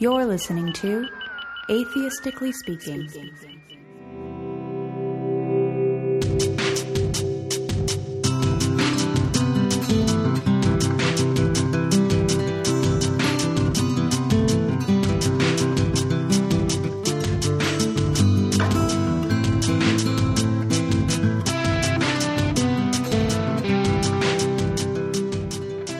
You're listening to Atheistically Speaking.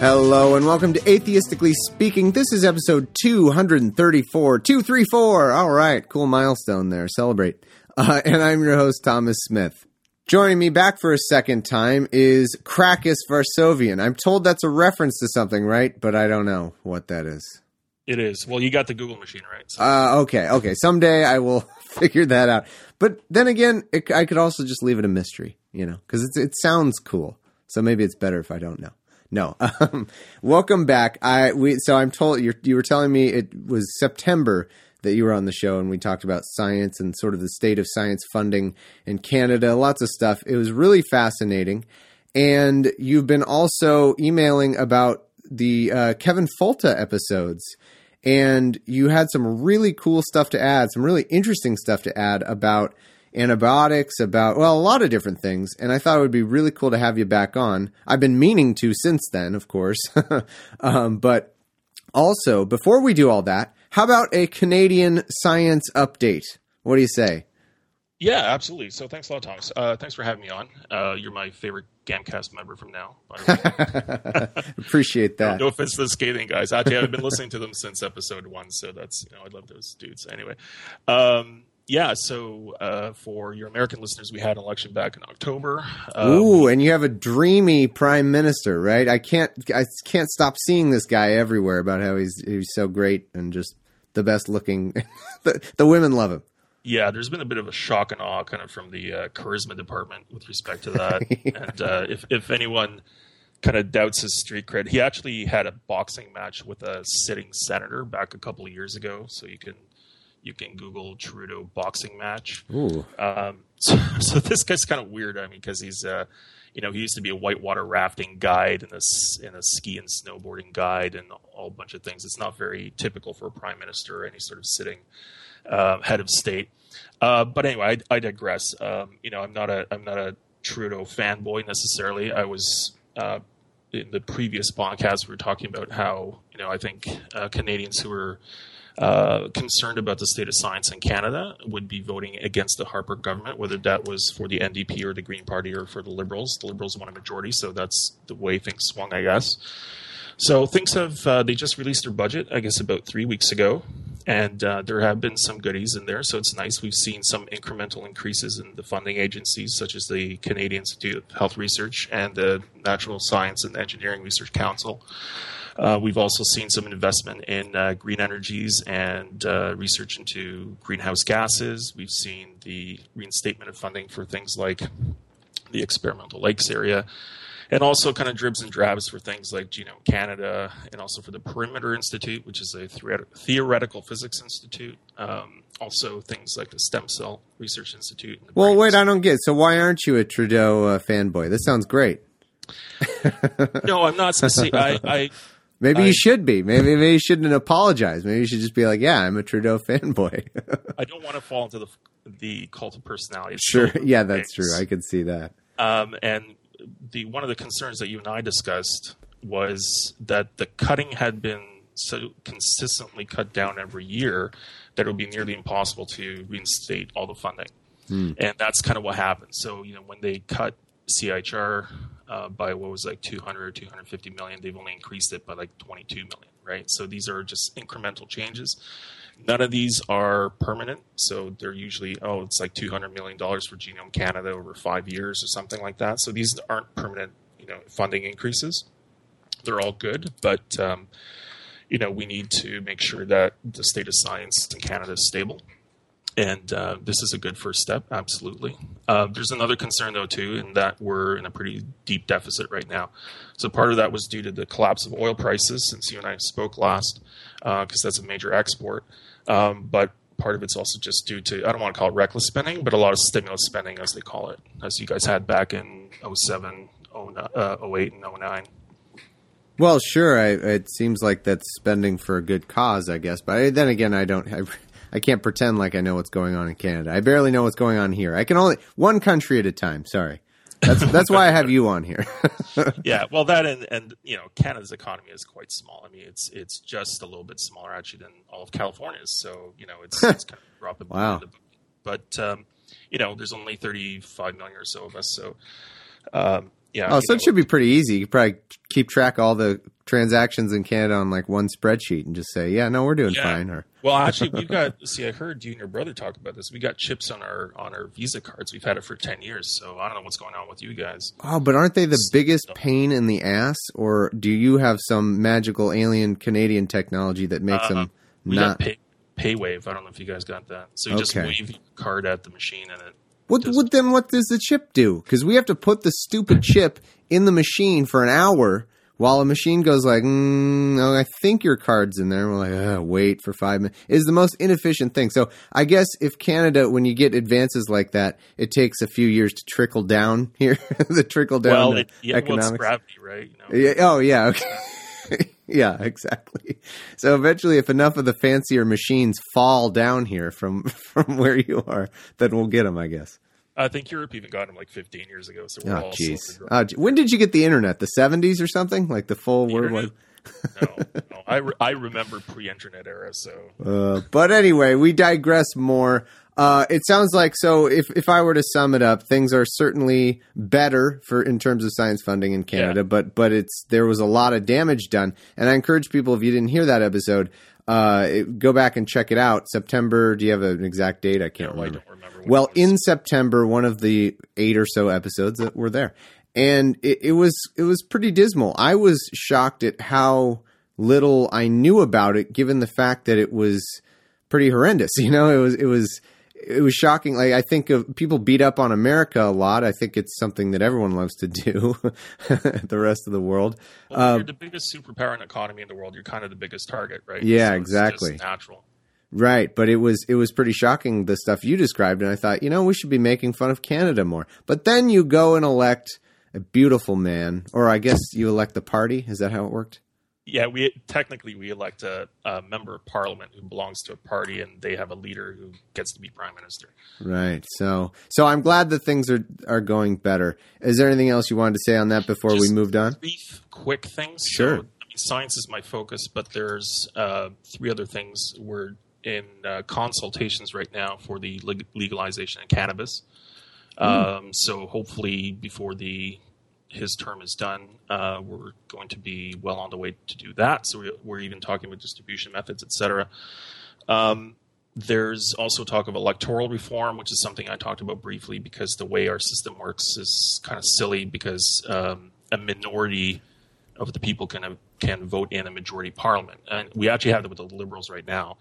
Hello and welcome to Atheistically Speaking. This is episode 234. 234. All right. Cool milestone there. Celebrate. Uh, and I'm your host, Thomas Smith. Joining me back for a second time is Krakus Varsovian. I'm told that's a reference to something, right? But I don't know what that is. It is. Well, you got the Google machine right. So. Uh, okay. Okay. Someday I will figure that out. But then again, it, I could also just leave it a mystery, you know, because it sounds cool. So maybe it's better if I don't know. No. Um, welcome back. I we so I'm told you you were telling me it was September that you were on the show and we talked about science and sort of the state of science funding in Canada, lots of stuff. It was really fascinating. And you've been also emailing about the uh, Kevin Folta episodes. And you had some really cool stuff to add, some really interesting stuff to add about antibiotics, about, well, a lot of different things. And I thought it would be really cool to have you back on. I've been meaning to since then, of course. um, but also, before we do all that, how about a Canadian science update? What do you say? Yeah, absolutely. So thanks a lot, Thomas. Uh, thanks for having me on. Uh, you're my favorite Gamcast member from now. Appreciate that. No, no, offense to the scathing guys. Actually, I've been listening to them since episode one, so that's you know I love those dudes. Anyway, um, yeah, so uh, for your American listeners, we had an election back in October. Um, Ooh, and you have a dreamy prime minister, right? I can't, I can't stop seeing this guy everywhere about how he's he's so great and just the best looking. the, the women love him. Yeah, there's been a bit of a shock and awe kind of from the uh, charisma department with respect to that. yeah. And uh, if if anyone kind of doubts his street cred, he actually had a boxing match with a sitting senator back a couple of years ago. So you can you can Google Trudeau boxing match. Um, so, so this guy's kind of weird. I mean, because he's, uh, you know, he used to be a whitewater rafting guide and a, and a ski and snowboarding guide and all a bunch of things. It's not very typical for a prime minister or any sort of sitting uh, head of state. Uh, but anyway, I, I digress. Um, you know, I'm not a I'm not a Trudeau fanboy necessarily. I was uh, in the previous podcast we were talking about how you know I think uh, Canadians who are uh, concerned about the state of science in Canada would be voting against the Harper government, whether that was for the NDP or the Green Party or for the Liberals. The Liberals won a majority, so that's the way things swung, I guess. So things have uh, they just released their budget, I guess, about three weeks ago, and uh, there have been some goodies in there. So it's nice. We've seen some incremental increases in the funding agencies, such as the Canadian Institute of Health Research and the Natural Science and Engineering Research Council. Uh, we've also seen some investment in uh, green energies and uh, research into greenhouse gases. We've seen the reinstatement of funding for things like the experimental lakes area, and also kind of dribs and drabs for things like Genome Canada, and also for the Perimeter Institute, which is a theoretical physics institute. Um, also, things like the Stem Cell Research Institute. Well, wait, I don't get. It. So, why aren't you a Trudeau uh, fanboy? This sounds great. no, I'm not. See, I, I Maybe I, you should be. Maybe maybe you shouldn't apologize. Maybe you should just be like, "Yeah, I'm a Trudeau fanboy." I don't want to fall into the the cult of personality. Sure, yeah, that's true. I can see that. Um, and the one of the concerns that you and I discussed was that the cutting had been so consistently cut down every year that it would be nearly impossible to reinstate all the funding. Hmm. And that's kind of what happened. So, you know, when they cut CIHR uh, by what was like 200 or 250 million. They've only increased it by like 22 million, right? So these are just incremental changes. None of these are permanent. So they're usually, oh, it's like $200 million for Genome Canada over five years or something like that. So these aren't permanent, you know, funding increases. They're all good, but, um, you know, we need to make sure that the state of science in Canada is stable and uh, this is a good first step, absolutely. Uh, there's another concern, though, too, in that we're in a pretty deep deficit right now. So part of that was due to the collapse of oil prices since you and I spoke last, because uh, that's a major export. Um, but part of it's also just due to, I don't want to call it reckless spending, but a lot of stimulus spending, as they call it, as you guys had back in 07, 08, uh, and 09. Well, sure. I, it seems like that's spending for a good cause, I guess. But then again, I don't. I, I can't pretend like I know what's going on in Canada. I barely know what's going on here. I can only one country at a time. Sorry. That's that's why I have you on here. yeah, well, that and and you know, Canada's economy is quite small. I mean, it's it's just a little bit smaller actually than all of California's. So you know, it's it's kind of dropping. Wow. But um, you know, there's only 35 million or so of us. So um, yeah. Oh, so know, it should be pretty easy. You could probably keep track of all the transactions in Canada on like one spreadsheet and just say, "Yeah, no, we're doing Yeah. fine." Or Well, actually, we've got. See, I heard you and your brother talk about this. We got chips on our on our Visa cards. We've had it for ten years. So I don't know what's going on with you guys. oh, but aren't they the biggest pain in the ass? Or do you have some magical alien Canadian technology that makes Uh, them We not? got pay, PayWave. I don't know if you guys got that. So you just wave your card at the machine and it. What, Just- what then? What does the chip do? Because we have to put the stupid chip in the machine for an hour while a machine goes like, mm, "No, I think your card's in there." And We're like, "Wait for five minutes." Is the most inefficient thing. So I guess if Canada, when you get advances like that, it takes a few years to trickle down here. the trickle down Well, it, yeah, well, it's gravity, right? You know? Yeah, oh yeah, okay. yeah, exactly. So eventually, if enough of the fancier machines fall down here from from where you are, then we'll get them, I guess. I think Europe even got them like 15 years ago. So we're Oh, all jeez. Oh, when did you get the internet? The seventies or something? Like the full The internet? no, no. I, re- I remember pre-internet era. So Uh, but anyway, we digress more. Uh, it sounds like so. If if I were to sum it up, things are certainly better for in terms of science funding in Canada. Yeah. But but it's there was a lot of damage done, and I encourage people if you didn't hear that episode, uh, it- go back and check it out. September. Do you have an exact date? I can't no, I remember. don't remember. Well, in September, one of the eight or so episodes that were there, and it, it was it was pretty dismal. I was shocked at how little I knew about it, given the fact that it was pretty horrendous. You know, it was it was it was shocking. Like I think of people beat up on America a lot. I think it's something that everyone loves to do. the rest of the world, Well, uh, you're the biggest superpower and economy in the world. You're kind of the biggest target, right? Yeah, So it's just exactly. natural. Right, but it was it was pretty shocking the stuff you described, and I thought, you know, we should be making fun of Canada more. But then you go and elect a beautiful man, or I guess you elect the party. Is that how it worked? Yeah, we technically we elect a, a member of parliament who belongs to a party, and they have a leader who gets to be prime minister. Right. So so I'm glad that things are are going better. Is there anything else you wanted to say on that before we Just moved on? Brief, quick things. Sure. So, I mean, science is my focus, but there's uh, three other things. We're in uh, consultations right now for the legalization of cannabis. Um, so hopefully, before the his term is done, uh, we're going to be well on the way to do that. So we're, we're even talking about distribution methods, et cetera. Um, there's also talk of electoral reform, which is something I talked about briefly because the way our system works is kind of silly because um, a minority of the people can can vote in a majority parliament, and we actually have that with the liberals right now,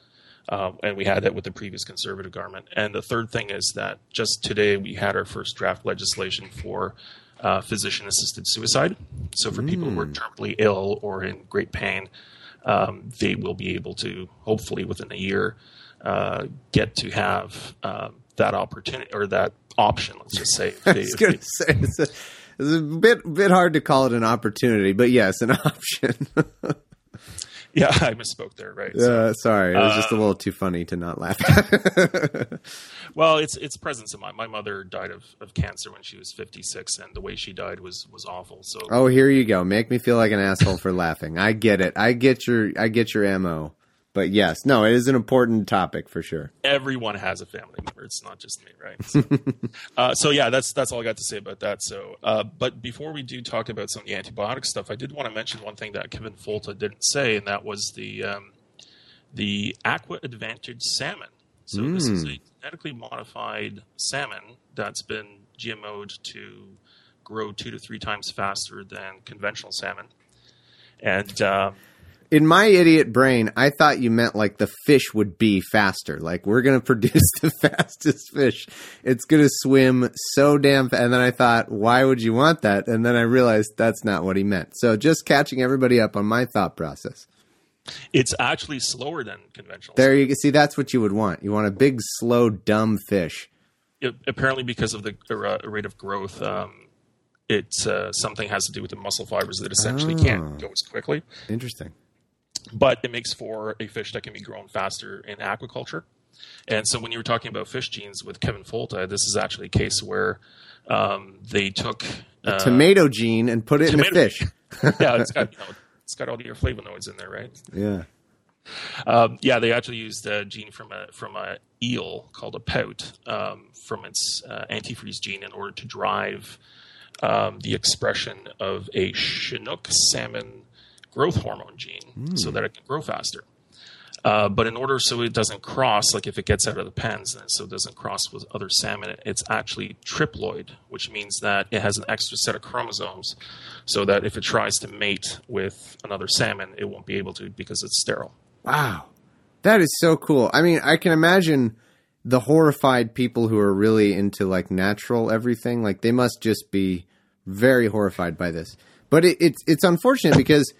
um, and we had that with the previous conservative government. And the third thing is that just today we had our first draft legislation for uh, physician assisted suicide. So for people who are terminally ill or in great pain, um, they will be able to hopefully within a year uh, get to have um, that opportunity or that option. Let's just say. If I was going to say it's a, it's a bit bit hard to call it an opportunity, but yes, an option. yeah, I misspoke there. Right. So- uh, sorry, it was just a Uh, little too funny to not laugh. Well, it's it's presence of mine. My mother died of, of cancer when she was fifty six, and the way she died was was awful. So Oh, here you go. Make me feel like an asshole for laughing. I get it. I get your I get your mo. But yes, no, it is an important topic for sure. everyone has a family member. It's not just me, right? So, uh, so yeah, that's that's all I got to say about that. So, uh, but before we do talk about some of the antibiotic stuff, I did want to mention one thing that Kevin Folta didn't say, and that was the um, the Aqua Advantage salmon. So this is a genetically modified salmon that's been GMO'd to grow two to three times faster than conventional salmon. And uh, In my idiot brain, I thought you meant like the fish would be faster. Like we're going to produce the fastest fish. It's going to swim so damn fast. And then I thought, why would you want that? And then I realized that's not what he meant. So just catching everybody up on my thought process. it's actually slower than conventional. There you. See, that's what you would want. You want a big, slow, dumb fish. it, apparently because of the rate of growth, um, it's uh, something has to do with the muscle fibers that essentially Oh. can't go as quickly. Interesting. But it makes for a fish that can be grown faster in aquaculture. And so when you were talking about fish genes with Kevin Folta, this is actually a case where um, they took uh, Tomato gene and put it in a fish. yeah, it's got you know, it's got all your flavonoids in there, right? Yeah. Um, yeah, they actually used a gene from a from a eel called a pout um, from its uh, antifreeze gene in order to drive um, the expression of a Chinook salmon growth hormone gene, so that it can grow faster. Uh, but in order so it doesn't cross, like if it gets out of the pens, and so it doesn't cross with other salmon, it's actually triploid, which means that it has an extra set of chromosomes, so that if it tries to mate with another salmon, it won't be able to because it's sterile. Wow. That is so cool. I mean, I can imagine the horrified people who are really into like natural everything. Like they must just be very horrified by this. But it, it's it's unfortunate because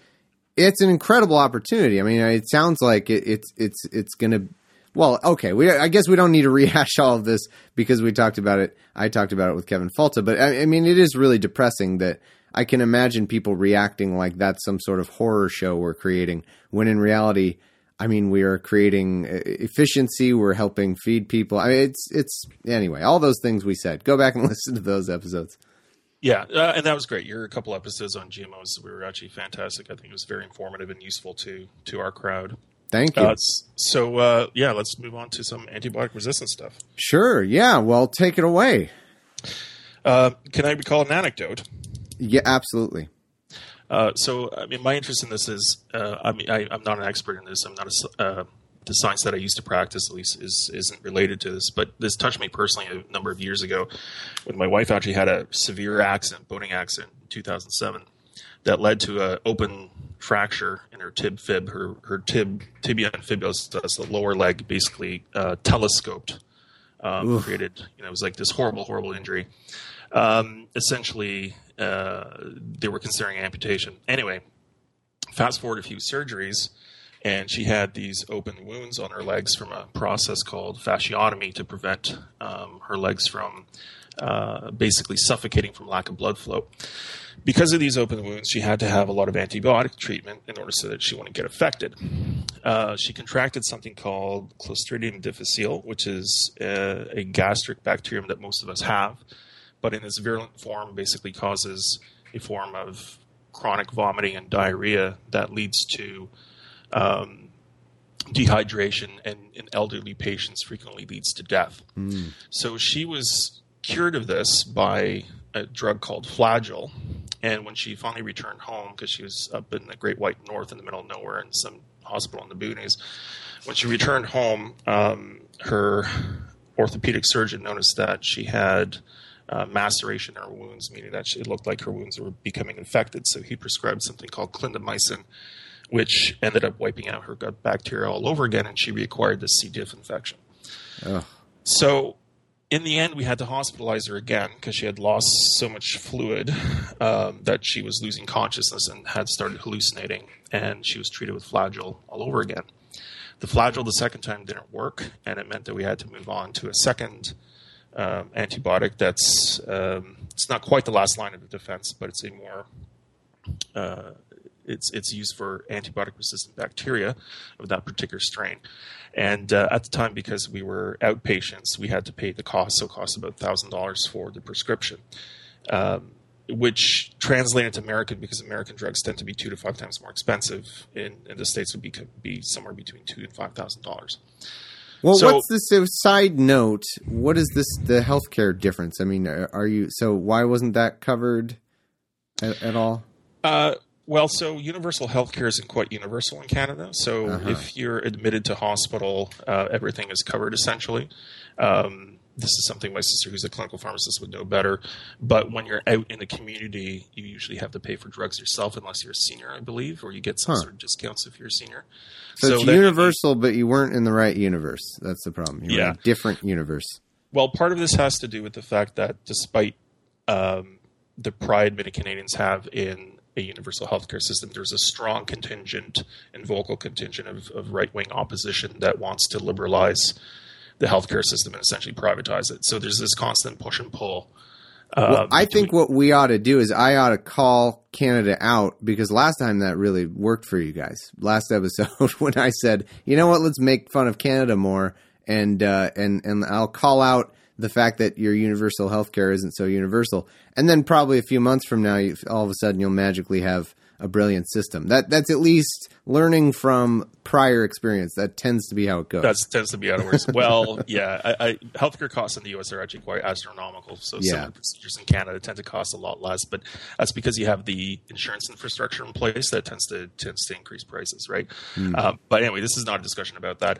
it's an incredible opportunity. I mean, it sounds like it, it's it's it's going to. Well, okay. We I guess we don't need to rehash all of this because we talked about it. I talked about it with Kevin Folta, but I, I mean, it is really depressing that I can imagine people reacting like that's some sort of horror show we're creating when in reality. I mean, we are creating uh, efficiency. We're helping feed people. I mean, it's it's anyway. All those things we said. Go back and listen to those episodes. Yeah, uh, and that was great. Your couple episodes on GMOs we were actually fantastic. I think it was very informative and useful to to our crowd. Thank you. Uh, so uh, yeah, let's move on to some antibiotic resistant stuff. sure. Yeah. Well, take it away. Uh, can I recall an anecdote? Yeah. Absolutely. Uh, so, I mean, my interest in this is, uh, I mean, I, I'm not an expert in this. I'm not a uh, the science that I used to practice, at least, is isn't related to this. But this touched me personally a number of years ago, when my wife actually had a severe accident, boating accident, in 2007, that led to an open fracture in her tib fib. Her her tib tibia and fibula, that's the lower leg, basically uh, telescoped, um, created. You know, it was like this horrible, horrible injury um, essentially uh, they were considering amputation. Anyway, fast forward a few surgeries, and she had these open wounds on her legs from a process called fasciotomy to prevent um, her legs from uh, basically suffocating from lack of blood flow. Because of these open wounds, she had to have a lot of antibiotic treatment in order so that she wouldn't get affected. Uh, she contracted something called Clostridium difficile, which is uh, a gastric bacterium that most of us have but in this virulent form basically causes a form of chronic vomiting and diarrhea that leads to um, dehydration and in elderly patients frequently leads to death. So she was cured of this by a drug called Flagyl. And when she finally returned home, because she was up in the Great White North in the middle of nowhere in some hospital in the boonies, when she returned home, um, her orthopedic surgeon noticed that she had uh, maceration in her wounds, meaning that she, it looked like her wounds were becoming infected. So he prescribed something called clindamycin, which ended up wiping out her gut bacteria all over again, and she reacquired this C. diff infection. So, in the end, we had to hospitalize her again because she had lost so much fluid um, that she was losing consciousness and had started hallucinating, and she was treated with Flagyl all over again. The Flagyl the second time didn't work, and it meant that we had to move on to a second um, antibiotic that's um, it's not quite the last line of the defense, but it's a more uh, it's it's used for antibiotic resistant bacteria of that particular strain. And uh, at the time, because we were outpatients, we had to pay the cost. So it cost about thousand dollars for the prescription, um, which translated to American because American drugs tend to be two to five times more expensive. In, in the states, would be be somewhere between two and five thousand dollars. Well, So- what's this side note? What is this the healthcare difference? I mean, are are you so why wasn't that covered at, at all? Uh, well, so universal healthcare isn't quite universal in Canada. So Uh-huh. if you're admitted to hospital, uh, everything is covered essentially. Um, this is something my sister, who's a clinical pharmacist, would know better. But when you're out in the community, you usually have to pay for drugs yourself, unless you're a senior, I believe, or you get some Huh. sort of discounts if you're a senior. So, it's then- universal, but you weren't in the right universe. That's the problem. You were in a different universe. Well, part of this has to do with the fact that despite um, the pride many Canadians have in a universal healthcare system, there's a strong contingent and vocal contingent of, of right wing opposition that wants to liberalize the healthcare system and essentially privatize it. So there's this constant push and pull Well, Um, I do think what we ought to do is I ought to call Canada out because last time that really worked for you guys. Last episode when I said, you know what, let's make fun of Canada more, and uh, and and I'll call out the fact that your universal health care isn't so universal, and then probably a few months from now, you, all of a sudden you'll magically have a brilliant system. That that's at least learning from prior experience. That tends to be how it goes. That tends to be how it works. well, yeah, I, I, healthcare costs in the U.S. are actually quite astronomical. So Yeah. some procedures in Canada tend to cost a lot less, but that's because you have the insurance infrastructure in place that tends to tends to increase prices, right? Um, but anyway, this is not a discussion about that.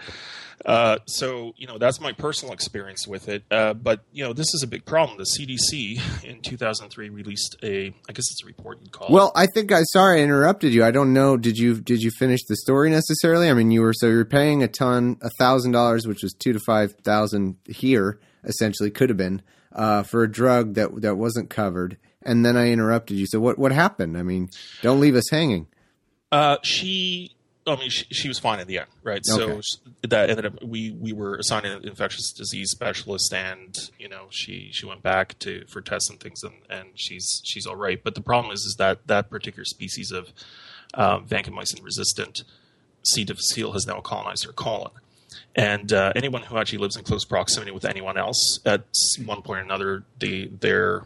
Uh, so you know that's my personal experience with it. Uh, but you know this is a big problem. The CDC in 2003 released a, I guess it's a report you'd call it. Well, I think I sorry I interrupted you. I don't know. Did you did you finish the story necessarily? I mean, you were so you're paying a ton, a thousand dollars, which was two to five thousand here, essentially could have been uh, for a drug that that wasn't covered. And then I interrupted you. So what what happened? I mean, don't leave us hanging. Uh, she, I mean, she, she was fine in the end, right? So Okay. s- that ended up we we were assigned an infectious disease specialist, and you know she she went back to for tests and things, and, and she's she's all right. But the problem is is that that particular species of um, vancomycin resistant C. difficile has now colonized her colon. And uh, anyone who actually lives in close proximity with anyone else, at one point or another, they, their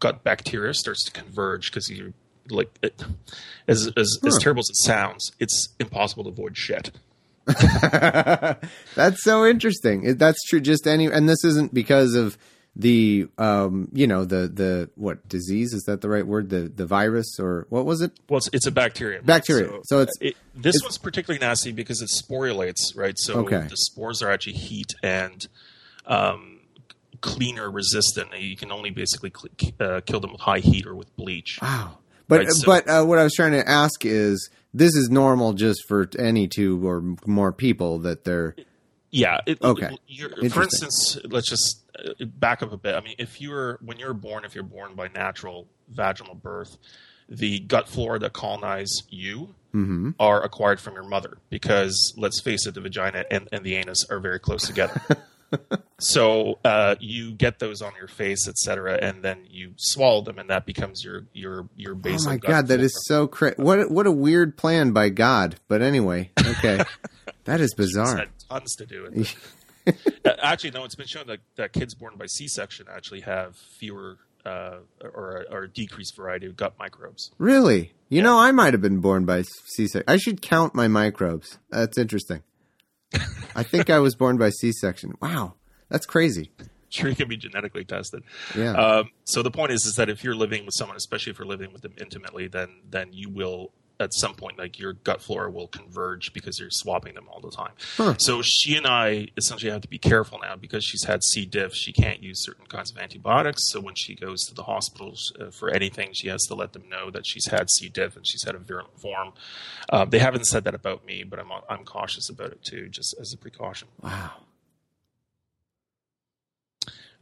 gut bacteria starts to converge because you like it, as as, as terrible as it sounds, it's impossible to avoid shit. That's so interesting. That's true. Just any, and this isn't because of the, um, you know, the the what disease is that the right word? The the virus or what was it? Well, it's, it's a bacteria. Bacteria. So it's- it, this one's particularly nasty because it sporulates, right? So Okay. the spores are actually heat and um, cleaner resistant. You can only basically cl- uh, kill them with high heat or with bleach. Wow. But Right, so- but uh, what I was trying to ask is this is normal just for any two or more people that they're Yeah. It, Okay. You're, for instance, let's just uh, back up a bit. I mean, if you're when you're born, if you're born by natural vaginal birth, the gut flora that colonize you mm-hmm. are acquired from your mother because let's face it, the vagina and, and the anus are very close together. so uh, you get those on your face, etc., and then you swallow them, and that becomes your your your Oh basic. my god, that is so crazy. What what a weird plan by God. But anyway, okay, that is bizarre. had tons to do with it. Uh, actually, no, it's been shown that, that kids born by C-section actually have fewer uh, or, or a decreased variety of gut microbes. Really, you know, I might have been born by C-section. I should count my microbes. That's interesting. I think I was born by C-section. Wow, that's crazy. Sure, it can be genetically tested. Yeah. Um, so the point is, is that if you're living with someone, especially if you're living with them intimately, then then you will at some point like your gut flora will converge because you're swapping them all the time. Huh. So she and I essentially have to be careful now because she's had C. diff. She can't use certain kinds of antibiotics. So when she goes to the hospitals uh, for anything, she has to let them know that she's had C. diff and she's had a virulent form. Um, they haven't said that about me, but I'm I'm cautious about it too, just as a precaution. Wow.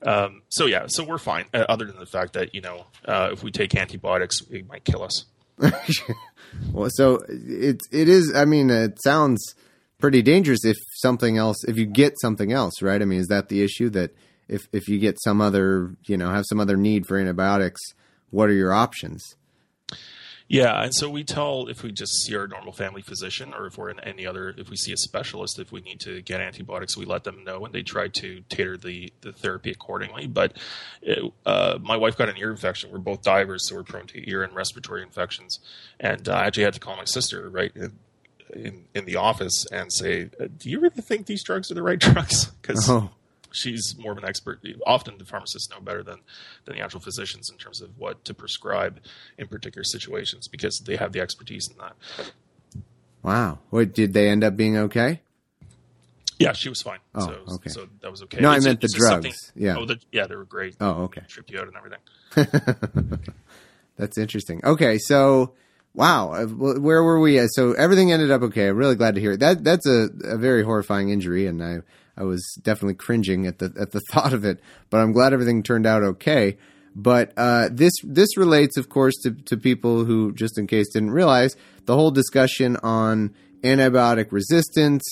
Um, so yeah, so we're fine. Uh, other than the fact that you know, uh, if we take antibiotics, it might kill us. well, so it it is. I mean, it sounds pretty dangerous if something else. If you get something else, right? I mean, is that the issue that if if you get some other, you know, have some other need for antibiotics, what are your options? Yeah, and so we tell if we just see our normal family physician, or if we're in any other, if we see a specialist, if we need to get antibiotics, we let them know, and they try to tailor the the therapy accordingly. But it, uh, my wife got an ear infection. We're both divers, so we're prone to ear and respiratory infections. And uh, I actually had to call my sister right in in, in the office and say, "Do you really think these drugs are the right drugs?" Because Oh, she's more of an expert. Often the pharmacists know better than, than the actual physicians in terms of what to prescribe in particular situations because they have the expertise in that. wow. What did they end up being okay? Yeah, she was fine. Oh, so, okay. so that was okay. No, I meant the drugs. Yeah. Oh, the, yeah, they were great. Oh, okay. Tripped you out and everything. That's interesting. Okay, so wow, uh, where were we? at? So everything ended up okay. I'm really glad to hear it. That that's a, a very horrifying injury, and I I was definitely cringing at the at the thought of it. But I'm glad everything turned out okay. But uh, this this relates, of course, to to people who, just in case, didn't realize the whole discussion on antibiotic resistance.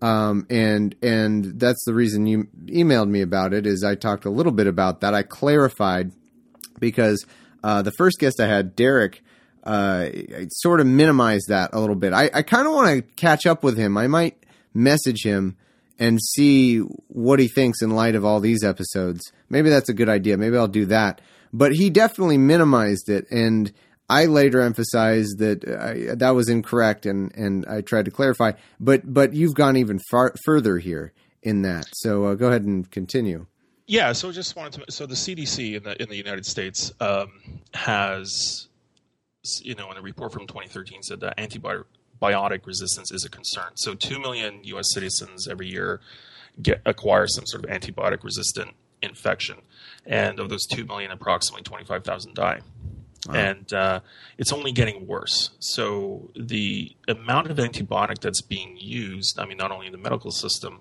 Um, and and that's the reason you emailed me about it. Is I talked a little bit about that. I clarified because uh, the first guest I had, Derek, uh, sort of minimized that a little bit. I, I kind of want to catch up with him. I might message him and see what he thinks in light of all these episodes. Maybe that's a good idea. Maybe I'll do that. But he definitely minimized it, and I later emphasized that I, that was incorrect, and, and I tried to clarify. But but you've gone even far further here in that. So uh, go ahead and continue. Yeah, so just wanted to. So the CDC in the in the United States um, has, you know, in a report from 2013 said that antibiotic resistance is a concern. So two million U.S. citizens every year get acquire some sort of antibiotic resistant infection, and of those two million, approximately 25,000 die. Wow. And uh, it's only getting worse. So the amount of antibiotic that's being used, I mean, not only in the medical system,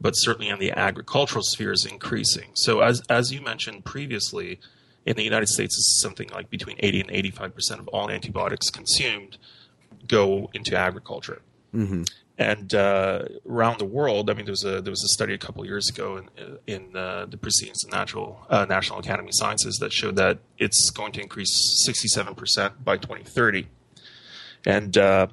but certainly in the agricultural sphere is increasing. So as as you mentioned previously, in the United States, it's something like between 80 and 85 percent of all antibiotics consumed go into agriculture. Mm-hmm. And uh, around the world, I mean, there was a there was a study a couple years ago in, in uh, the Proceedings of Natural uh, National Academy of Sciences that showed that it's going to increase 67 percent by 2030. And uh,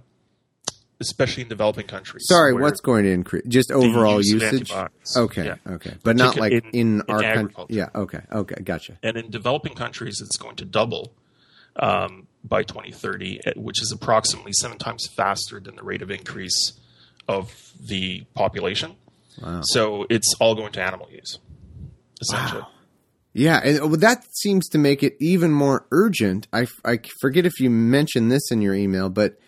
especially in developing countries. Sorry, what's going to increase? Just overall use usage. Okay, yeah. okay, but not like in, in, in our country. Yeah, okay, okay, gotcha. And in developing countries, it's going to double um, by 2030, eh, which is approximately seven times faster than the rate of increase of the population. Wow. So it's all going to animal use, essentially. Wow. Yeah, and that seems to make it even more urgent. I, I forget if you mentioned this in your email, but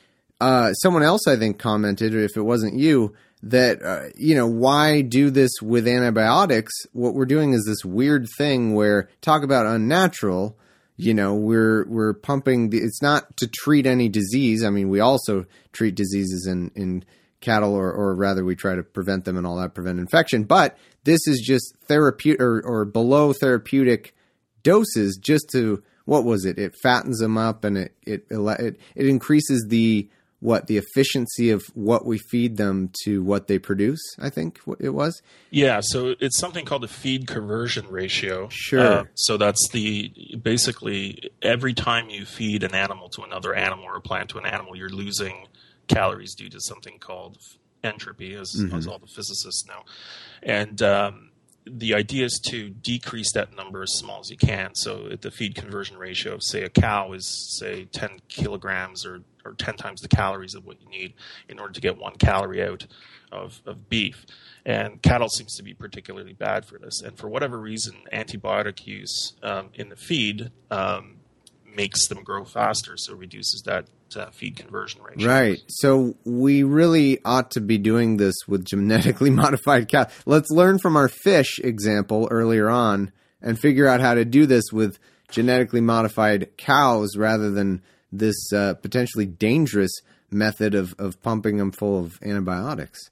uh, someone else I think commented, or if it wasn't you, that uh, you know why do this with antibiotics? What we're doing is this weird thing where talk about unnatural. You know, we're we're pumping. The, it's not to treat any disease. I mean, we also treat diseases in in cattle, or or rather, we try to prevent them and all that, prevent infection. But this is just therapeutic or, or below therapeutic doses, just to what was it? It fattens them up and it it it, it increases the what the efficiency of what we feed them to what they produce. I think it was. Yeah, so it's something called the feed conversion ratio. Sure. Uh, so that's the basically every time you feed an animal to another animal or a plant to an animal, you're losing calories due to something called entropy, as, mm-hmm. as all the physicists know. And um, the idea is to decrease that number as small as you can. So the feed conversion ratio of say a cow is say 10 kilograms or, or 10 times the calories of what you need in order to get one calorie out of, of beef. And cattle seems to be particularly bad for this. And for whatever reason, antibiotic use um, in the feed um, makes them grow faster, so reduces that uh, feed conversion ratio. Right. So we really ought to be doing this with genetically modified cows. Let's learn from our fish example earlier on and figure out how to do this with genetically modified cows rather than this uh, potentially dangerous method of, of pumping them full of antibiotics.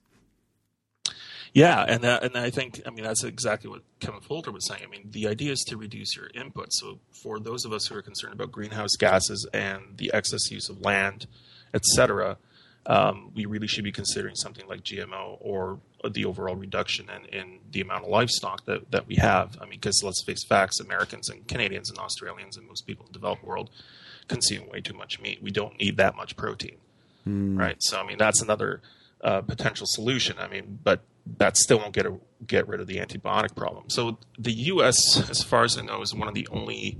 Yeah, and that, and I think I mean that's exactly what Kevin Folta was saying. I mean, the idea is to reduce your input. So for those of us who are concerned about greenhouse gases and the excess use of land, etc., um, we really should be considering something like GMO or the overall reduction in, in the amount of livestock that, that we have. I mean, because let's face facts, Americans and Canadians and Australians and most people in the developed world consume way too much meat. We don't need that much protein, mm. right? So I mean, that's another uh, potential solution. I mean, but that still won't get a, get rid of the antibiotic problem. So the U.S., as far as I know, is one of the only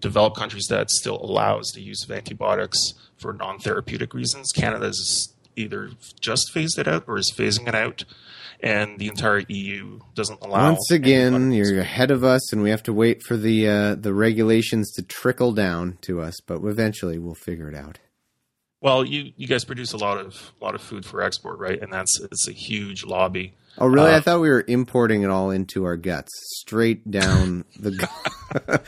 developed countries that still allows the use of antibiotics for non-therapeutic reasons. Canada is either just phased it out or is phasing it out, and the entire EU doesn't allow. Once again, you're ahead of us, and we have to wait for the uh, the regulations to trickle down to us. But eventually, we'll figure it out. Well, you, you guys produce a lot of a lot of food for export, right? And that's it's a huge lobby. Oh, really? Uh, I thought we were importing it all into our guts, straight down the.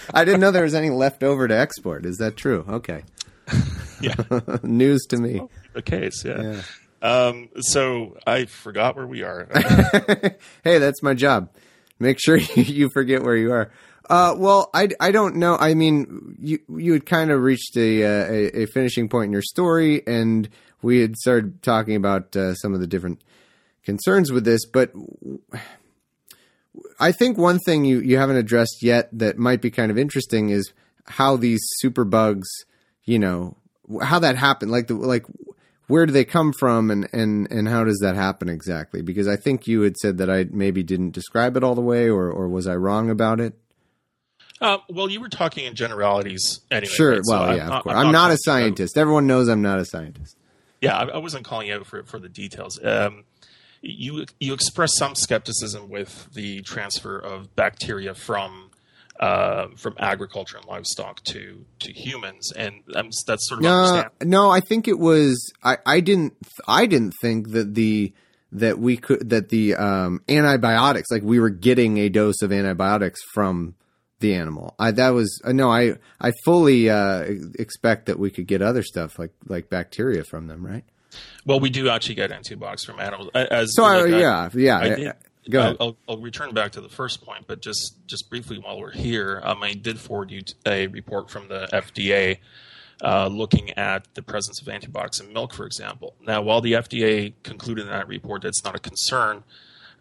I didn't know there was any left over to export. Is that true? Okay. yeah. News to me. the case, yeah. yeah. Um, so I forgot where we are. hey, that's my job. Make sure you forget where you are. Uh, well, I, I don't know. I mean, you you had kind of reached a, uh, a, a finishing point in your story, and we had started talking about uh, some of the different concerns with this. But I think one thing you, you haven't addressed yet that might be kind of interesting is how these superbugs, you know, how that happened. Like the like where do they come from and, and, and how does that happen exactly? Because I think you had said that I maybe didn't describe it all the way, or, or was I wrong about it? Uh, well, you were talking in generalities anyway. Sure. right? So well, I'm yeah, of not- course. I'm I'm, not, a you out- scientist. Everyone knows I'm not a scientist. Yeah, I, I wasn't calling you out for for the details. Um, you you express some skepticism with the transfer of bacteria from uh, from agriculture and livestock to to humans, and um, that's sort of No, no, I think it was. I, I didn't. I didn't think that the that we could that the um, antibiotics like we were getting a dose of antibiotics from the animal. I that was uh, no. I I fully uh, expect that we could get other stuff like like bacteria from them, right? Well, we do actually get antibiotics from animals. As So like, I- yeah, yeah. I I- did. Go ahead. I'll, I'll, return back to the first point, but just just briefly while we're here, um, I did forward you a report from the FDA uh, looking at the presence of antibiotics in milk, for example. Now, while the FDA concluded in that report that it's not a concern,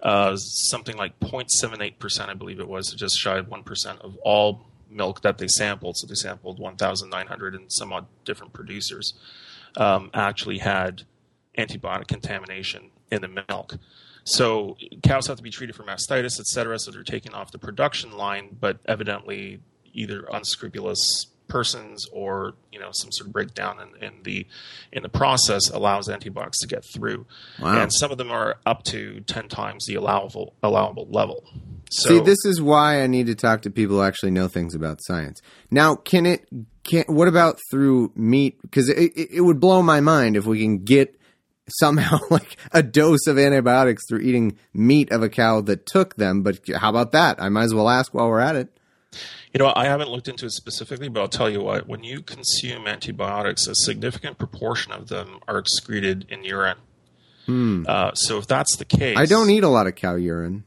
uh, something like 0.78 percent, I believe it was, just shy of one percent of all milk that they sampled. So they sampled 1,900 and some odd different producers um, actually had antibiotic contamination in the milk. So cows have to be treated for mastitis, et cetera. So they're taken off the production line, but evidently either unscrupulous persons or you know some sort of breakdown in, in the in the process allows antibiotics to get through. Wow. And some of them are up to ten times the allowable allowable level. So See, this is why I need to talk to people who actually know things about science. Now, can it? Can what about through meat? Because it, it, it would blow my mind if we can get somehow like a dose of antibiotics through eating meat of a cow that took them. But how about that? I might as well ask while we're at it. You know, I haven't looked into it specifically, but I'll tell you what: when you consume antibiotics, a significant proportion of them are excreted in urine. Uh, so if that's the case, Hmm. I don't eat a lot of cow urine.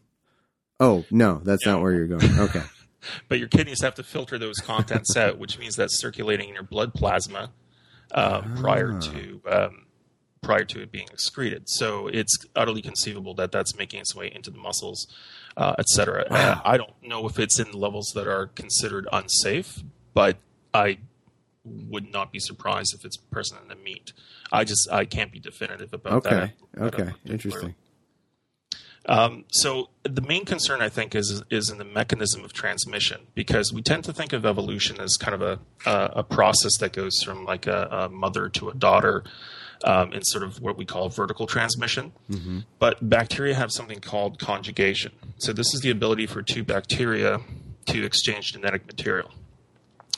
Oh no, that's not where you're going. Okay. but your kidneys have to filter those contents out, which means that's circulating in your blood plasma uh, prior to um, prior to it being excreted. So it's utterly conceivable that that's making its way into the muscles, uh, et cetera. And I don't know if it's in levels that are considered unsafe, but I would not be surprised if it's present in the meat. I just I can't be definitive about that. Okay. Okay. looked into it. Interesting. Um, so the main concern, I think, is is in the mechanism of transmission because we tend to think of evolution as kind of a a, a process that goes from like a, a mother to a daughter um, in sort of what we call vertical transmission. But bacteria have something called conjugation. So this is the ability for two bacteria to exchange genetic material,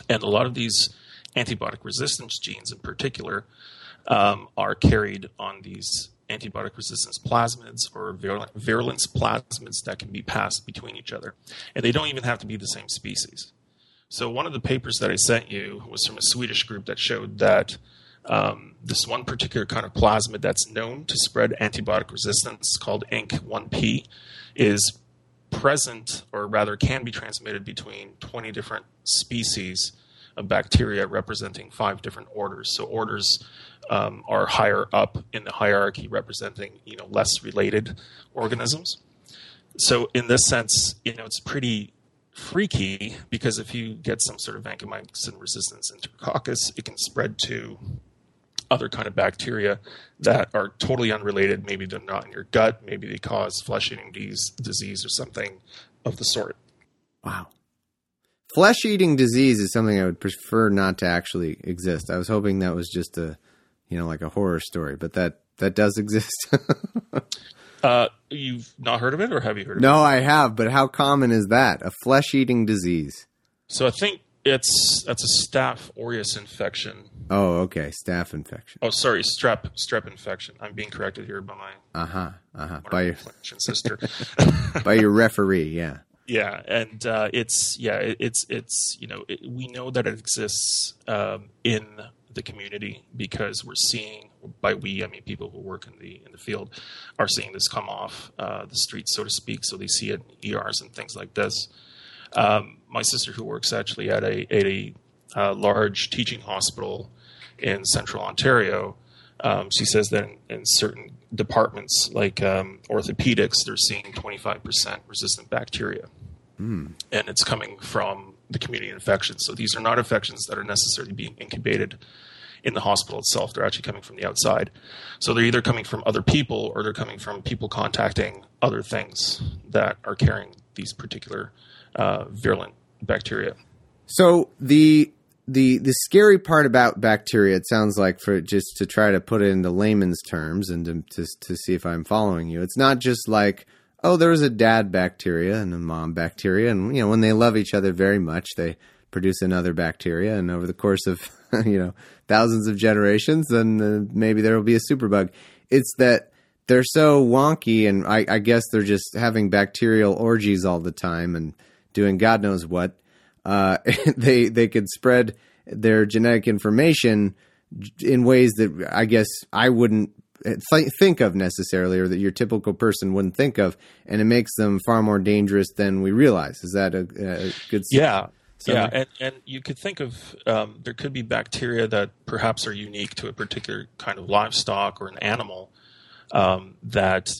and a lot of these antibiotic resistance genes, in particular, um, are carried on these antibiotic resistance plasmids or virulence plasmids that can be passed between each other. And they don't even have to be the same species. So, one of the papers that I sent you was from a Swedish group that showed that um, this one particular kind of plasmid that's known to spread antibiotic resistance called INC1P is present, or rather can be transmitted between 20 different species of bacteria representing five different orders. So orders um, are higher up in the hierarchy, representing you know less related organisms. So in this sense, you know it's pretty freaky because if you get some sort of vancomycin resistance enterococcus, it can spread to other kind of bacteria that are totally unrelated. Maybe they're not in your gut. Maybe they cause flesh-eating disease, disease or something of the sort. Wow. Flesh eating disease is something I would prefer not to actually exist. I was hoping that was just a, you know, like a horror story, but that that does exist. Uh, you've not heard of it, or have you heard of it? no, I have, but how common is that? A flesh eating disease. So I think it's that's a staph aureus infection. Oh, okay. Staph infection. Oh, sorry, strep strep infection. I'm being corrected here by my Uh huh. Uh huh. By your sister. by your referee. Yeah. yeah, and uh, it's yeah, it, it's it's you know it, we know that it exists um, in the community because we're seeing by we I mean people who work in the in the field are seeing this come off uh, the streets so to speak. So they see it in ERs and things like this. Um, my sister, who works actually at a at a uh, large teaching hospital in central Ontario, um, she says that in, in certain departments like um, orthopedics, they're seeing 25% resistant bacteria, and it's coming from the community infections. So these are not infections that are necessarily being incubated in the hospital itself. They're actually coming from the outside. So they're either coming from other people or they're coming from people contacting other things that are carrying these particular uh, virulent bacteria. So the the the scary part about bacteria, it sounds like, for just to try to put it into layman's terms and to to, to see if I'm following you, it's not just like oh, there was a dad bacteria and a mom bacteria, and you know when they love each other very much, they produce another bacteria, and over the course of you know thousands of generations, then uh, maybe there will be a superbug. It's that they're so wonky, and I, I guess they're just having bacterial orgies all the time and doing God knows what. Uh, they they could spread their genetic information in ways that I guess I wouldn't th- think of necessarily, or that your typical person wouldn't think of, and it makes them far more dangerous than we realize. Is that a, a good? Yeah, yeah, and, and you could think of um, there could be bacteria that perhaps are unique to a particular kind of livestock or an animal um, that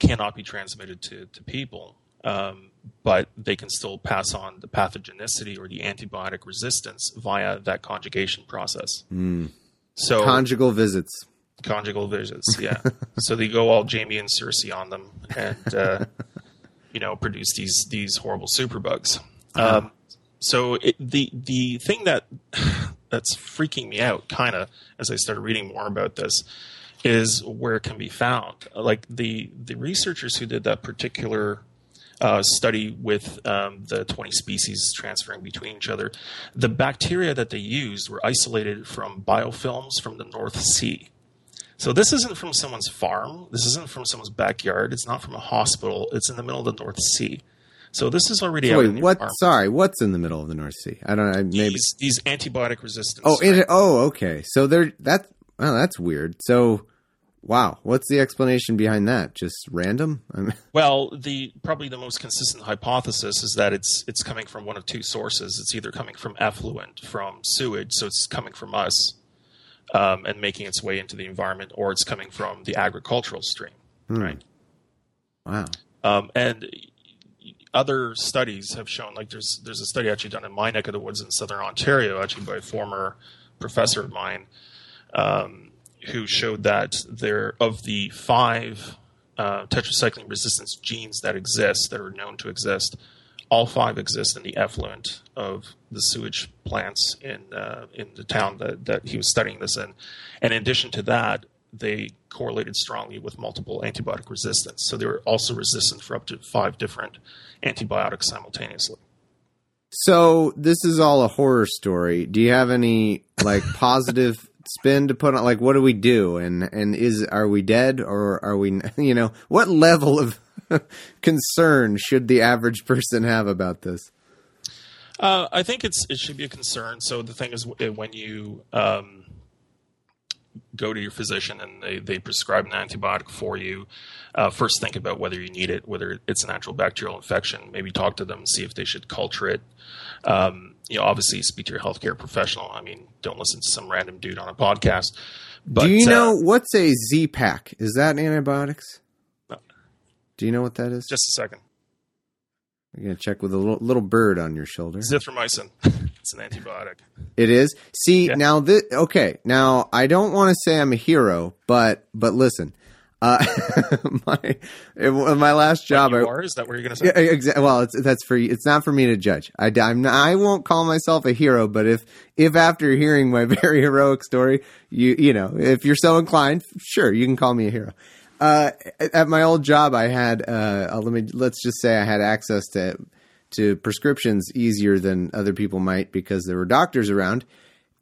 cannot be transmitted to, to people, um, but they can still pass on the pathogenicity or the antibiotic resistance via that conjugation process. Mm. So conjugal visits. Conjugal visits, yeah. so they go all Jamie and Cersei on them, and uh, you know produce these these horrible superbugs. Uh-huh. Um, so it, the the thing that that's freaking me out, kind of, as I started reading more about this, is where it can be found. Like the the researchers who did that particular uh, study with um, the 20 species transferring between each other, the bacteria that they used were isolated from biofilms from the North Sea. So this isn't from someone's farm. This isn't from someone's backyard. It's not from a hospital. It's in the middle of the North Sea. So this is already so wait, what? Sorry, what's in the middle of the North Sea? I don't know. Maybe these, these antibiotic resistance. Oh, it, oh, okay. So they're that. Well, that's weird. So, wow, what's the explanation behind that? Just random? Well, the probably the most consistent hypothesis is that it's it's coming from one of two sources. It's either coming from effluent from sewage, so it's coming from us um, and making its way into the environment, or it's coming from the agricultural stream. Hmm. Right. Wow. Um, and other studies have shown, like there's there's a study actually done in my neck of the woods in southern Ontario, actually by a former professor of mine, um, who showed that there of the five uh, tetracycline resistance genes that exist that are known to exist, all five exist in the effluent of the sewage plants in uh, in the town that, that he was studying this in. And in addition to that, they correlated strongly with multiple antibiotic resistance. So they were also resistant for up to five different antibiotics simultaneously. So this is all a horror story. Do you have any like positive spin to put on? Like, what do we do? And and is are we dead or are we? You know, what level of concern should the average person have about this? Uh, I think it's it should be a concern. So the thing is, when you um, go to your physician and they, they prescribe an antibiotic for you, uh, first think about whether you need it, whether it's a natural bacterial infection. Maybe talk to them, see if they should culture it. Um, you know, obviously speak to your healthcare professional. I mean, don't listen to some random dude on a podcast. But, Do you know uh, what's a Z pack? Is that antibiotics? No. Do you know what that is? Just a second. You're gonna check with a little, little bird on your shoulder. Zithromycin. it's an antibiotic. It is. See yeah. now, this okay. Now I don't want to say I'm a hero, but but listen, uh, my my last job. You are, is that what you're going to say? Yeah, exactly. Well, it's that's for it's not for me to judge. I I'm not, I won't call myself a hero, but if if after hearing my very heroic story, you you know, if you're so inclined, sure, you can call me a hero. Uh, at my old job, I had uh, let me let's just say I had access to to prescriptions easier than other people might because there were doctors around.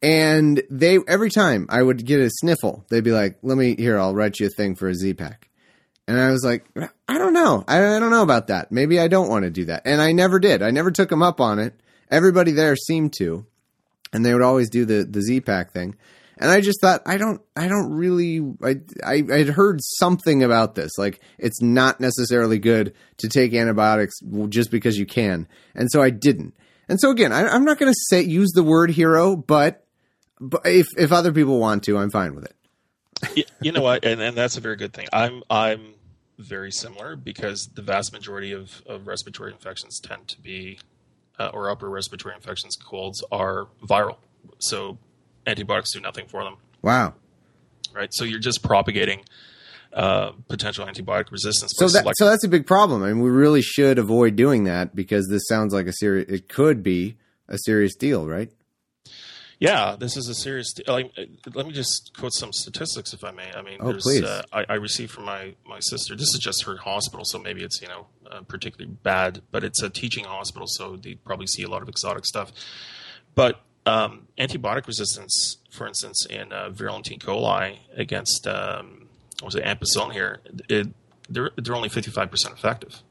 And they every time I would get a sniffle, they'd be like, "Let me here, I'll write you a thing for a Z pack." And I was like, "I don't know, I, I don't know about that. Maybe I don't want to do that." And I never did. I never took them up on it. Everybody there seemed to, and they would always do the the Z pack thing. And I just thought, I don't, I don't really, I, I, had heard something about this. Like, it's not necessarily good to take antibiotics just because you can. And so I didn't. And so again, I, am not going to say, use the word hero, but, but if, if other people want to, I'm fine with it. you know what? And, and that's a very good thing. I'm, I'm very similar because the vast majority of, of respiratory infections tend to be uh, or upper respiratory infections, colds, are viral. So antibiotics do nothing for them, Wow. right? So you're just propagating uh, potential antibiotic resistance. So that so that's a big problem. I mean, we really should avoid doing that because this sounds like a serious. It could be a serious deal, right? Yeah, this is a serious. Like, uh, let me just quote some statistics, if I may. I mean, Oh, there's, please. Uh, I, I received from my my sister. This is just her hospital, so maybe it's you know uh, particularly bad, but it's a teaching hospital, so they probably see a lot of exotic stuff. But um, antibiotic resistance, for instance, in uh, virulent E. coli against um, what was it ampicillin here, it, they're they're only fifty five percent effective.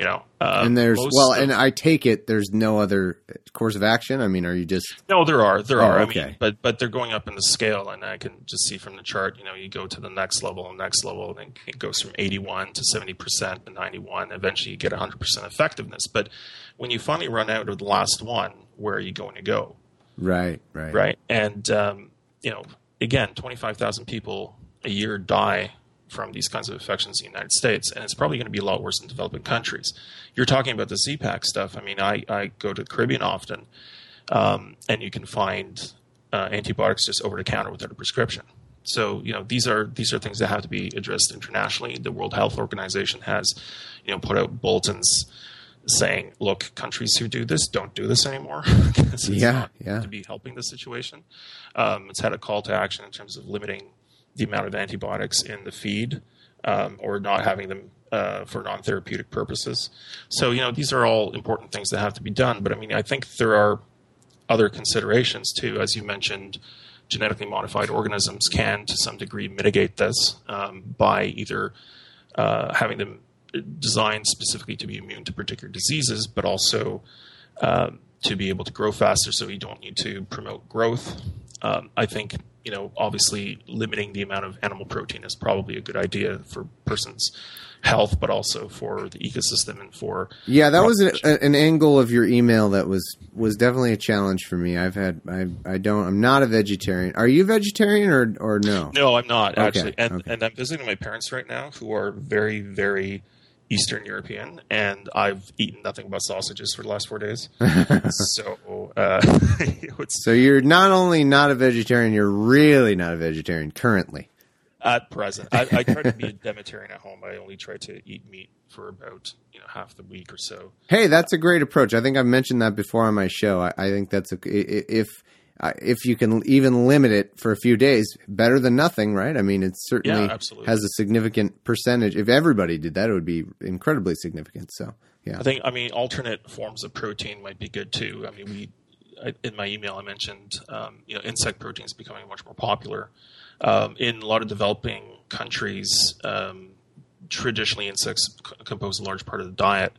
You know, uh, and there's well, of- and I take it there's no other course of action. I mean, are you just No, there are, there Oh, are. I okay. mean, but but they're going up in the scale, and I can just see from the chart. You know, you go to the next level, and next level, and it goes from eighty-one to seventy percent to ninety-one. Eventually, you get hundred percent effectiveness. But when you finally run out of the last one, where are you going to go? right, right, right? And um, you know, again, twenty-five thousand people a year die from these kinds of infections in the United States, and it's probably going to be a lot worse in developing countries. You're talking about the Z-Pack stuff. I mean, I, I go to the Caribbean often, um, and you can find uh, antibiotics just over the counter without a prescription. So you know these are these are things that have to be addressed internationally. The World Health Organization has you know put out bulletins saying, "Look, countries who do this don't do this anymore." it's Yeah, yeah. To be helping the situation, um, it's had a call to action in terms of limiting the amount of antibiotics in the feed um, or not having them uh, for non-therapeutic purposes. So you know these are all important things that have to be done. But I mean, I think there are other considerations too, as you mentioned. Genetically modified organisms can, to some degree, mitigate this um, by either uh, having them designed specifically to be immune to particular diseases, but also um, to be able to grow faster, so you don't need to promote growth. Um, I think you know, obviously, limiting the amount of animal protein is probably a good idea for person's health, but also for the ecosystem and for Yeah, that was an, an angle of your email that was was definitely a challenge for me. I've had I I don't I'm not a vegetarian. Are you vegetarian or or no? No, I'm not Okay, actually, and okay. and I'm visiting my parents right now, who are very very Eastern European, and I've eaten nothing but sausages for the last four days. so uh, it's So you're not only not a vegetarian, you're really not a vegetarian currently. at present. I, I try to be a demitarian at home. I only try to eat meat for about you know half the week or so. Hey, that's a great approach. I think I've mentioned that before on my show. I, I think that's a if uh, if you can even limit it for a few days, better than nothing, right? I mean, it certainly Yeah, has a significant percentage. If everybody did that, it would be incredibly significant. So, yeah, I think I mean alternate forms of protein might be good too. I mean we I, in my email I mentioned um, you know insect proteins becoming much more popular um, in a lot of developing countries. Um, traditionally, insects c- compose a large part of the diet,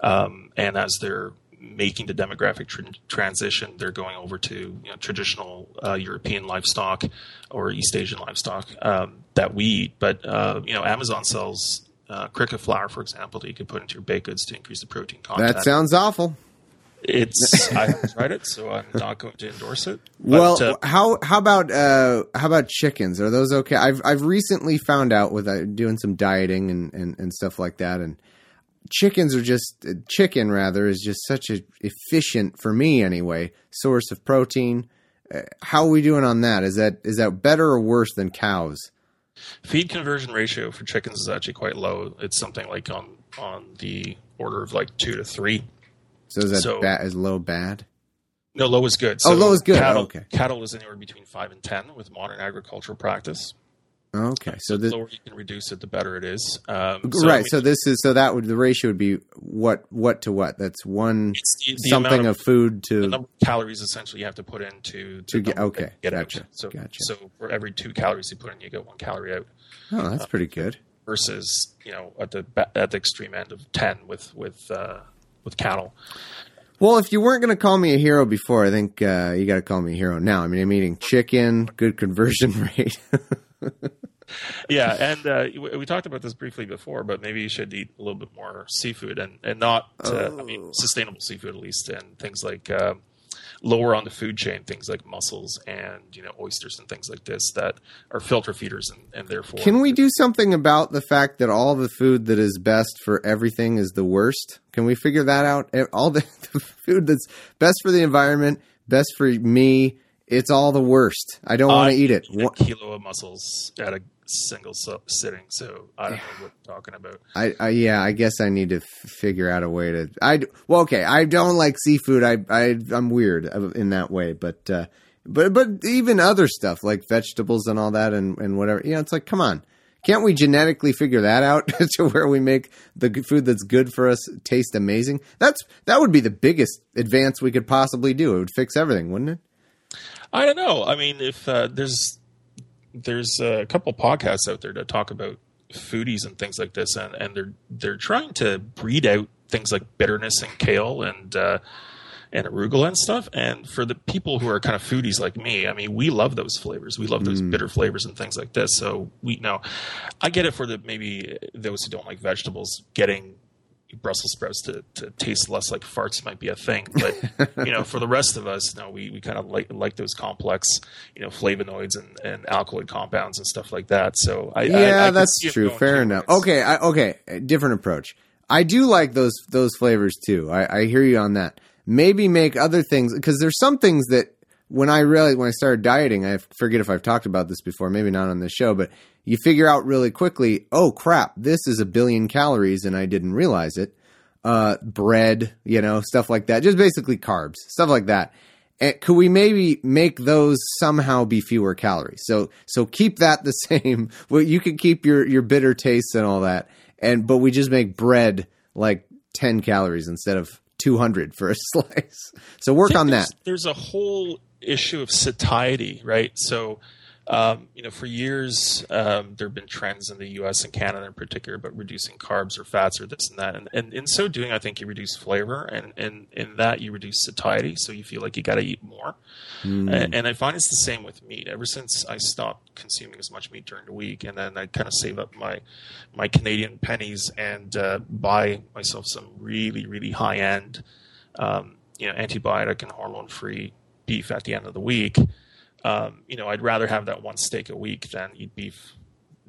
um, and as they're making the demographic tr- transition, they're going over to you know, traditional uh, European livestock or East Asian livestock um, that we eat. But uh, you know, Amazon sells uh, cricket flour, for example, that you can put into your baked goods to increase the protein content. that sounds awful. it's I haven't tried it, so I'm not going to endorse it. But, Well, uh, how how about uh, how about chickens? Are those okay? I've I've recently found out with uh, doing some dieting and, and, and stuff like that, and chickens are just uh, chicken rather is just such a efficient for me anyway source of protein. Uh, how are we doing on that? Is that is that better or worse than cows? feed conversion ratio for chickens is actually quite low. It's something like on on the order of like two to three. So is that So- bad? Is low bad? No, low is good. Oh, low is good. Cattle, Oh, okay. cattle is anywhere between five and ten with modern agricultural practice. Okay, so the this lower you can reduce it, the better it is. Um, so, I right. mean, So this is so that would the ratio would be what what to what? That's one the, the something amount of, food the to number of calories essentially you have to put into To get- okay, get gotcha, out. So gotcha. so for every two calories you put in, you get one calorie out. oh that's pretty good. versus you know at the at the extreme end of ten with with uh, with cattle. Well, if you weren't going to call me a hero before, I think uh, you got to call me a hero now. I mean, I'm eating chicken, good conversion rate. Yeah, and uh, we, we talked about this briefly before, but maybe you should eat a little bit more seafood and and not uh, I mean sustainable seafood at least, and things like uh, lower on the food chain things like mussels and you know oysters and things like this that are filter feeders and, and therefore Can we do something about the fact that all the food that is best for everything is the worst? Can we figure that out? Eh, All the, the food that's best for the environment, best for me, it's all the worst. I don't want to eat it. a kilo of mussels at a single so- sitting, so I don't know what I'm talking about. I, I yeah, I guess I need to f- figure out a way to. I well, okay, I don't like seafood. I I I'm weird in that way, but uh, but but even other stuff like vegetables and all that and and whatever. You know, it's like, come on, can't we genetically figure that out to where we make the food that's good for us taste amazing? That's that would be the biggest advance we could possibly do. It would fix everything, wouldn't it? I don't know. I mean, if uh, there's there's a couple podcasts out there that talk about foodies and things like this, and, and they're they're trying to breed out things like bitterness and kale and uh, and arugula and stuff. And for the people who are kind of foodies like me, I mean, we love those flavors. We love those bitter flavors and things like this. So we know, I get it for the maybe those who don't like vegetables getting Brussels sprouts to, to taste less like farts might be a thing, but you know, for the rest of us, no, we, we kind of like like those complex, you know, flavonoids and, and alkaloid compounds and stuff like that. So I, I- I yeah, that's true. Fair enough. ways. Okay, I, okay, different approach. I do like those those flavors too. I, I hear you on that. Maybe make other things because there's some things that when I realized when I started dieting, I forget if I've talked about this before. Maybe not on this show, but you figure out really quickly. Oh crap! This is a billion calories, and I didn't realize it. Uh, bread, you know, stuff like that. Just basically carbs, stuff like that. And could we maybe make those somehow be fewer calories? So so keep that the same. Well, you can keep your your bitter tastes and all that, and but we just make bread like ten calories instead of two hundred for a slice. So work on that. There's a whole issue of satiety, right? So, um, you know, for years um, there have been trends in the U.S. and Canada in particular but reducing carbs or fats or this and that, and, and in so doing, I think you reduce flavor, and, and in that you reduce satiety, so you feel like you got to eat more. And, and I find it's the same with meat. Ever since I stopped consuming as much meat during the week, and then I kind of save up my my Canadian pennies and uh, buy myself some really really high end, um, you know, antibiotic and hormone free beef at the end of the week. Um, you know, I'd rather have that one steak a week than eat beef,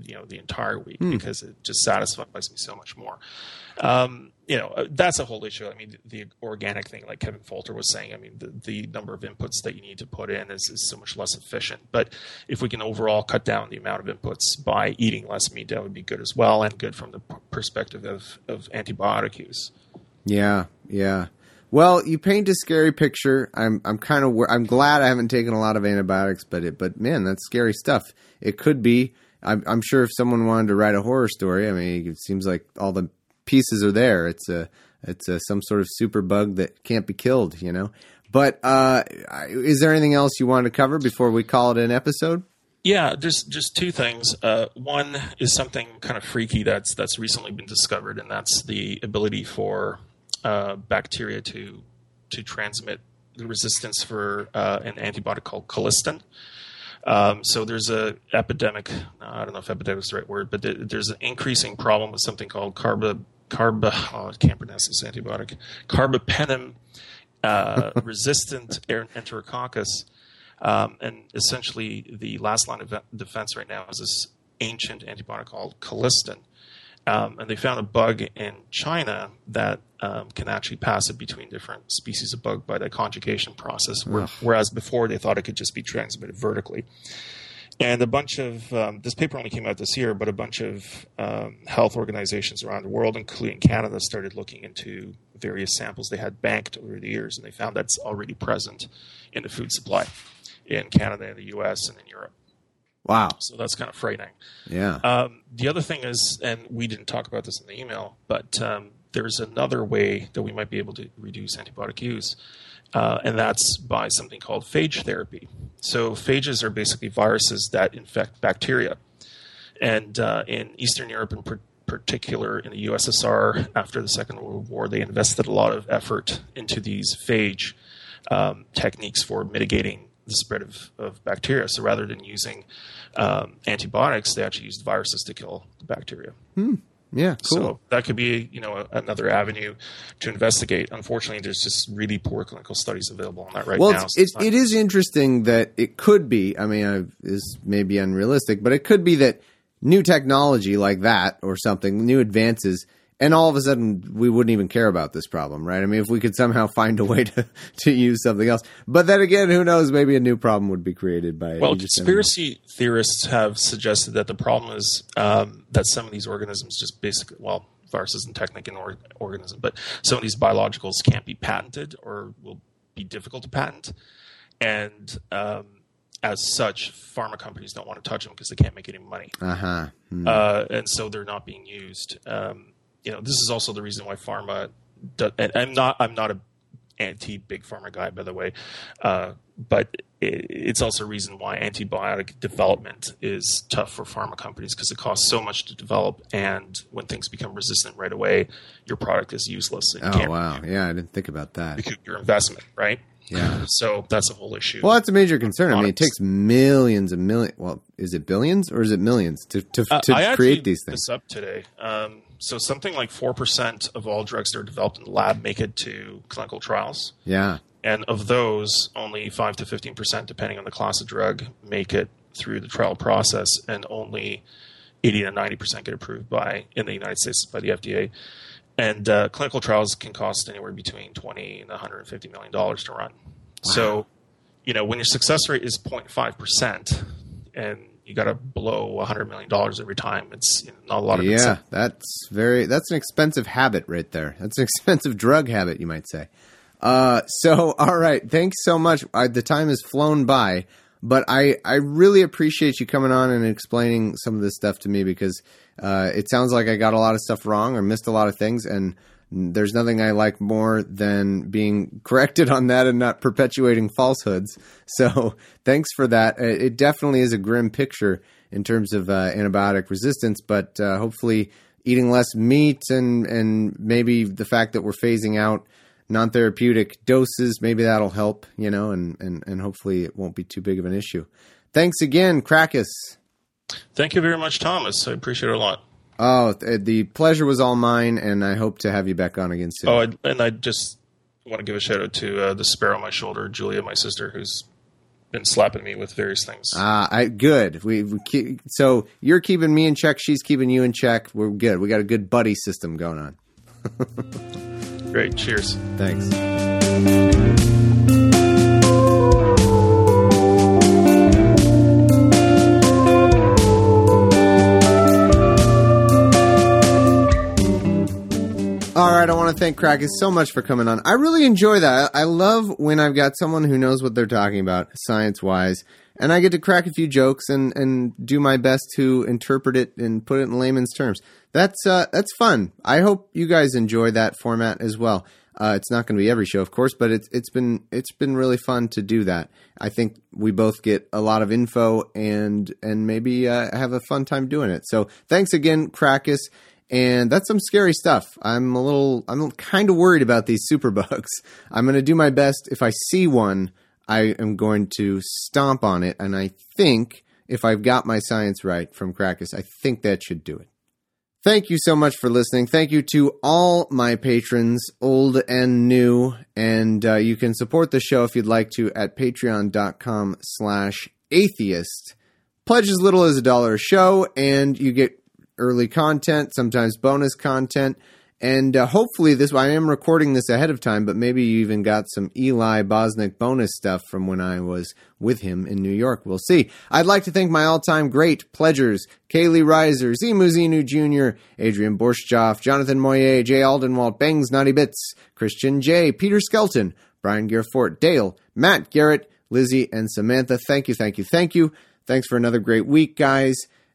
you know, the entire week because it just satisfies me so much more. Um, you know, uh, that's a whole issue. I mean, the, the organic thing, like Kevin Folta was saying, I mean, the, the number of inputs that you need to put in is, is so much less efficient. But if we can overall cut down the amount of inputs by eating less meat, that would be good as well, and good from the perspective of, of antibiotic use. Yeah, yeah. Well, you paint a scary picture. I'm I'm kind of I'm glad I haven't taken a lot of antibiotics, but it but man, that's scary stuff. It could be. I'm I'm sure if someone wanted to write a horror story, I mean, it seems like all the pieces are there. It's a it's a, some sort of super bug that can't be killed, you know. But uh, is there anything else you want to cover before we call it an episode? Yeah, there's just two things. Uh, one is something kind of freaky that's that's recently been discovered, and that's the ability for uh, bacteria to to transmit the resistance for uh, an antibiotic called colistin. Um, so there's a epidemic. I don't know if epidemic is the right word, but there- there's an increasing problem with something called carba. Oh, I can't pronounce this antibiotic. Carbapenem uh, resistant er- enterococcus. Um, and essentially, the last line of defense right now is this ancient antibiotic called colistin. Um, and they found a bug in China that um, can actually pass it between different species of bug by the conjugation process, where, whereas before they thought it could just be transmitted vertically. And a bunch of um, this paper only came out this year, but a bunch of um, health organizations around the world, including Canada, started looking into various samples they had banked over the years, and they found that's already present in the food supply in Canada, in the U.S., and in Europe. Wow. So that's kind of frightening. Yeah. Um, the other thing is, and we didn't talk about this in the email, but um, there's another way that we might be able to reduce antibiotic use, uh, and that's by something called phage therapy. So phages are basically viruses that infect bacteria, and uh, in Eastern Europe, in per- particular in the USSR, after the Second World War, they invested a lot of effort into these phage um, techniques for mitigating the spread of, of bacteria. So rather than using um, antibiotics, they actually used viruses to kill the bacteria. Yeah, cool. So that could be, you know, a, another avenue to investigate. Unfortunately, there's just really poor clinical studies available on that right well, now. it's, so it, it is interesting that it could be. I mean, I, this may be unrealistic, but it could be that new technology like that or something, new advances, and all of a sudden we wouldn't even care about this problem, right? I mean, if we could somehow find a way to, to use something else, but then again, who knows? Maybe a new problem would be created by Well, you just never conspiracy theorists have suggested that the problem is um, that some of these organisms just basically, well, virus isn't technically an or- organism, but some of these biologicals can't be patented or will be difficult to patent. And um, as such, pharma companies don't want to touch them because they can't make any money. Uh-huh. Hmm. Uh, and so they're not being used. Um, you know, this is also the reason why pharma. Do, and I'm not. I'm not a anti big pharma guy, by the way, uh, but it, it's also a reason why antibiotic development is tough for pharma companies because it costs so much to develop, and when things become resistant right away, your product is useless. And Oh, wow. Yeah, I didn't think about that. recoup your investment, right? Yeah. So that's a whole issue. Well, that's a major concern. I mean, it takes millions and millions. Well, is it billions or is it millions to to, Uh, to actually create these things? This up today. Um, so something like four percent of all drugs that are developed in the lab make it to clinical trials, Yeah. and of those, only five to fifteen percent, depending on the class of drug, make it through the trial process, and only eighty to ninety percent get approved by in the United States by the FDA. And uh, clinical trials can cost anywhere between twenty and one hundred and fifty million dollars to run. So, you know, when your success rate is 0.5 percent, and you got to blow hundred million dollars every time, it's you know, not a lot of Yeah, incentive. that's very that's an expensive habit right there. That's an expensive drug habit, you might say. Uh, so all right, thanks so much. I, the time has flown by, but I I really appreciate you coming on and explaining some of this stuff to me because uh, it sounds like I got a lot of stuff wrong or missed a lot of things and. There's nothing I like more than being corrected on that and not perpetuating falsehoods. So, thanks for that. Uh, It definitely is a grim picture in terms of uh, antibiotic resistance, but uh, hopefully, eating less meat and and maybe the fact that we're phasing out non-therapeutic doses, maybe that'll help. You know, and and and hopefully, it won't be too big of an issue. Thanks again, Krakus. Thank you very much, Thomas. I appreciate it a lot. Oh, the pleasure was all mine, and I hope to have you back on again soon. Oh, I- and I just want to give a shout out to uh, the sparrow on my shoulder, Julia, my sister, who's been slapping me with various things. Ah, I good. We, we keep, so you're keeping me in check. She's keeping you in check. We're good. We got a good buddy system going on. Great. Cheers. Thanks. All right, I want to thank Krakus so much for coming on. I really enjoy that. I love when I've got someone who knows what they're talking about, science wise, and I get to crack a few jokes and, and do my best to interpret it and put it in layman's terms. That's uh, that's fun. I hope you guys enjoy that format as well. Uh, it's not going to be every show, of course, but it's it's been it's been really fun to do that. I think we both get a lot of info and and maybe uh, have a fun time doing it. So thanks again, Krakus and that's some scary stuff. I'm a little, I'm kind of worried about these superbugs. I'm going to do my best. If I see one, I am going to stomp on it, and I think if I've got my science right from Krakus, I think that should do it. Thank you so much for listening. Thank you to all my patrons, old and new. And uh, you can support the show if you'd like to at patreon.com slash atheist. Pledge as little as a dollar a show, and you get early content, sometimes bonus content. And uh, hopefully, this I am recording this ahead of time, but maybe you even got some Eli Bosnick bonus stuff from when I was with him in New York. We'll see. I'd like to thank my all time great pledgers Kaylee Reiser, Zimu Zinu Jr., Adrian Borshjoff, Jonathan Moyer, Jay Aldenwalt, Bangs Naughty Bits, Christian J., Peter Skelton, Brian Gerfort, Dale, Matt Garrett, Lizzie, and Samantha. Thank you, thank you, thank you. Thanks for another great week, guys,